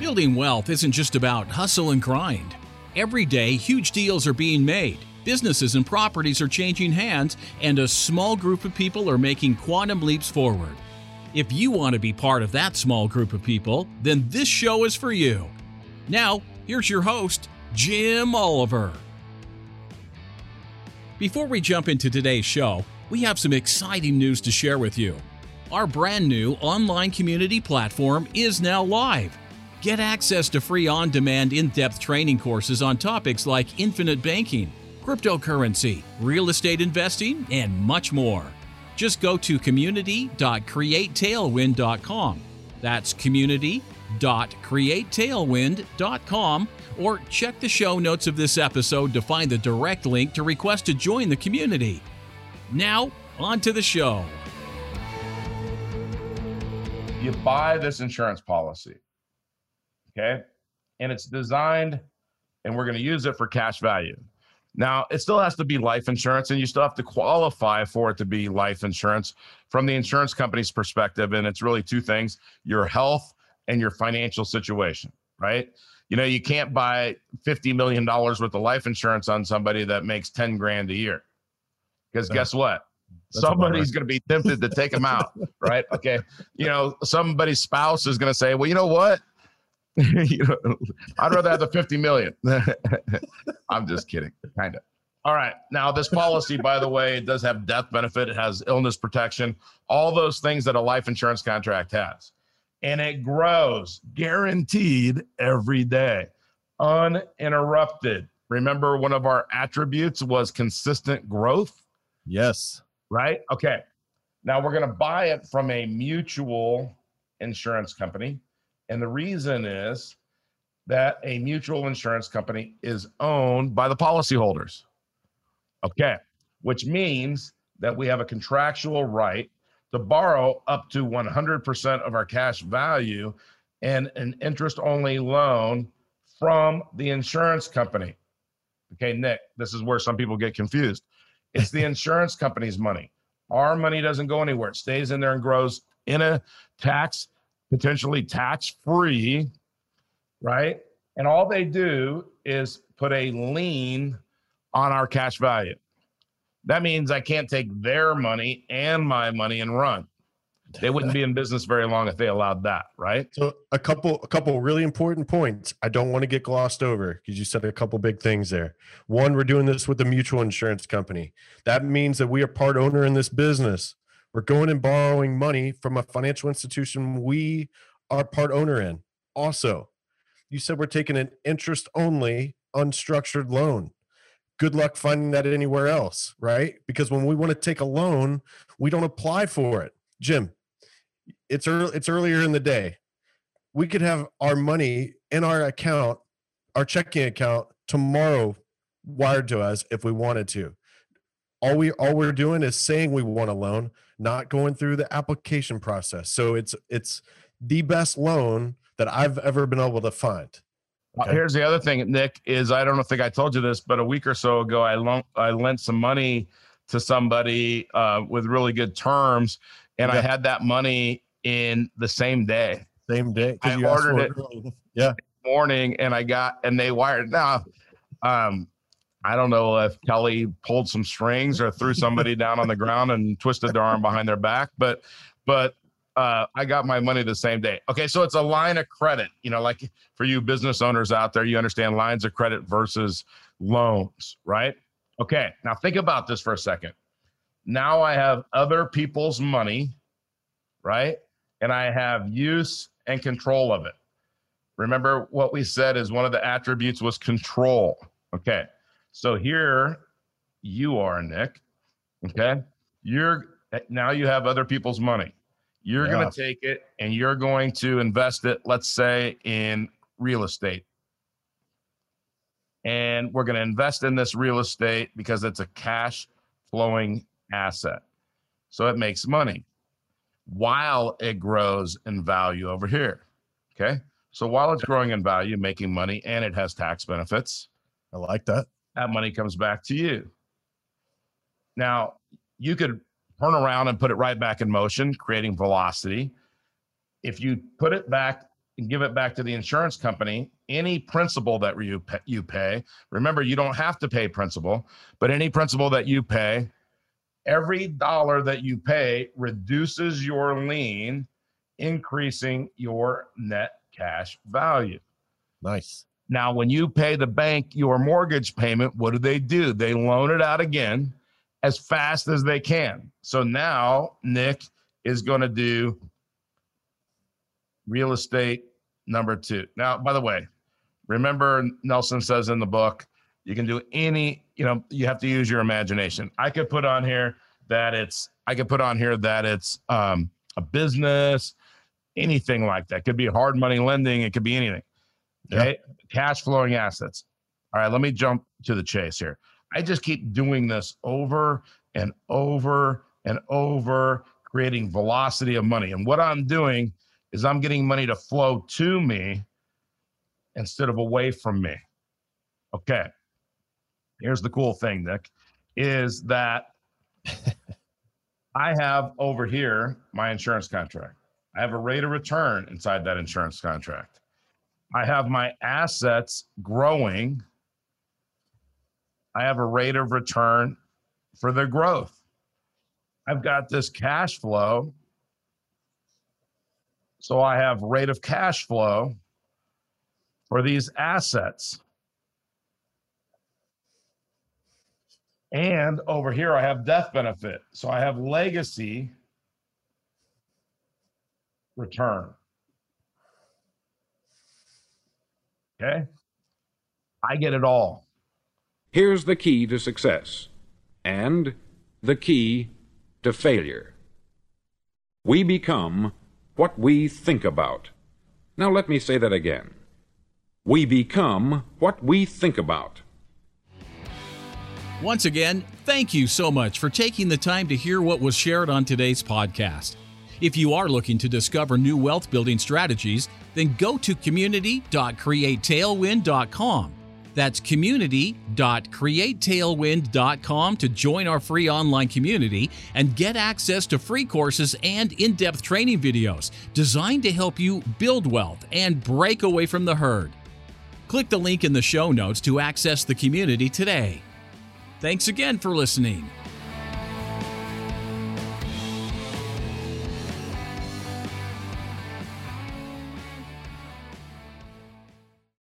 Building wealth isn't just about hustle and grind. Every day, huge deals are being made. Businesses and properties are changing hands, and a small group of people are making quantum leaps forward. If you want to be part of that small group of people, then this show is for you. Now, here's your host, Jim Oliver. Before we jump into today's show, we have some exciting news to share with you. Our brand new online community platform is now live. Get access to free on demand in depth training courses on topics like infinite banking, cryptocurrency, real estate investing, and much more. Just go to community.createtailwind.com. That's community.createtailwind.com or check the show notes of this episode to find the direct link to request to join the community. Now, on to the show. You buy this insurance policy, okay? And it's designed, and we're going to use it for cash value. Now, it still has to be life insurance, and you still have to qualify for it to be life insurance from the insurance company's perspective. And it's really two things your health and your financial situation, right? You know, you can't buy $50 million worth of life insurance on somebody that makes 10 grand a year. Because guess what? That's Somebody's going to be tempted to take them out, right? Okay. You know, somebody's spouse is going to say, well, you know what? you know, I'd rather have the 50 million. I'm just kidding, kind of. All right. Now, this policy, by the way, does have death benefit, it has illness protection, all those things that a life insurance contract has. And it grows guaranteed every day, uninterrupted. Remember, one of our attributes was consistent growth, Yes. right? Okay. Now we're going to buy it from a mutual insurance company. And the reason is that a mutual insurance company is owned by the policyholders. Okay. Which means that we have a contractual right to borrow up to 100% of our cash value and an interest only loan from the insurance company. Okay, Nick, this is where some people get confused. It's the insurance company's money. Our money doesn't go anywhere. It stays in there and grows in a tax, potentially tax free, right? And all they do is put a lien on our cash value. That means I can't take their money and my money and run. They wouldn't be in business very long if they allowed that, right? So a couple a couple really important points I don't want to get glossed over because you said a couple big things there. One, we're doing this with a mutual insurance company. That means that we are part owner in this business. We're going and borrowing money from a financial institution we are part owner in. Also, you said we're taking an interest only unstructured loan. Good luck finding that anywhere else, right? Because when we want to take a loan, we don't apply for it. Jim, it's early, it's earlier in the day. We could have our money in our account, our checking account tomorrow wired to us if we wanted to. All we all we're doing is saying we want a loan, not going through the application process. So it's it's the best loan that I've ever been able to find. Uh, Okay. Here's the other thing, Nick, is I don't know think I told you this, but a week or so ago, I loaned I lent some money to somebody uh, with really good terms, and I had that money in the same day Same day. I ordered for early. Yeah. morning, and I got and they wired now. Um, I don't know if Kelly pulled some strings or threw somebody down on the ground and twisted their arm behind their back, but but uh, I got my money the same day. Okay, so it's a line of credit. You know, like for you business owners out there, you understand lines of credit versus loans, right? Okay, now think about this for a second. Now I have other people's money, right? And I have use and control of it. Remember what we said is one of the attributes was control. Okay. So here you are, Nick. Okay. You're now you have other people's money. You're Yeah. going to take it and you're going to invest it, let's say, in real estate. And we're going to invest in this real estate because it's a cash flowing asset. So it makes money while it grows in value over here. Okay. So while it's growing in value, making money, and it has tax benefits, I like that. That money comes back to you. Now, you could turn around and put it right back in motion, creating velocity. If you put it back and give it back to the insurance company, any principal that you pay, you pay, remember you don't have to pay principal, but any principal that you pay, every dollar that you pay reduces your lien, increasing your net cash value. Nice. Now, when you pay the bank your mortgage payment, what do they do? They loan it out again as fast as they can. So now Nick is going to do real estate number two. Now, by the way, remember Nelson says in the book, you can do any, you know, you have to use your imagination. I could put on here that it's, I could put on here that it's um, a business, anything like that. Could be hard money lending. It could be anything. Okay. Cash flowing assets. All right. Let me jump to the chase here. I just keep doing this over and over and over, creating velocity of money. And what I'm doing is I'm getting money to flow to me instead of away from me. Okay. Here's the cool thing, Nick, is that I have over here my insurance contract. I have a rate of return inside that insurance contract. I have my assets growing. I have a rate of return for the growth. I've got this cash flow. So I have rate of cash flow for these assets. And over here, I have death benefit. So I have legacy return. Okay. I get it all. Here's the key to success and the key to failure. We become what we think about. Now let me say that again. We become what we think about. Once again, thank you so much for taking the time to hear what was shared on today's podcast. If you are looking to discover new wealth building strategies, then go to community.createtailwind.com. That's community.createtailwind.com to join our free online community and get access to free courses and in depth training videos designed to help you build wealth and break away from the herd. Click the link in the show notes to access the community today. Thanks again for listening.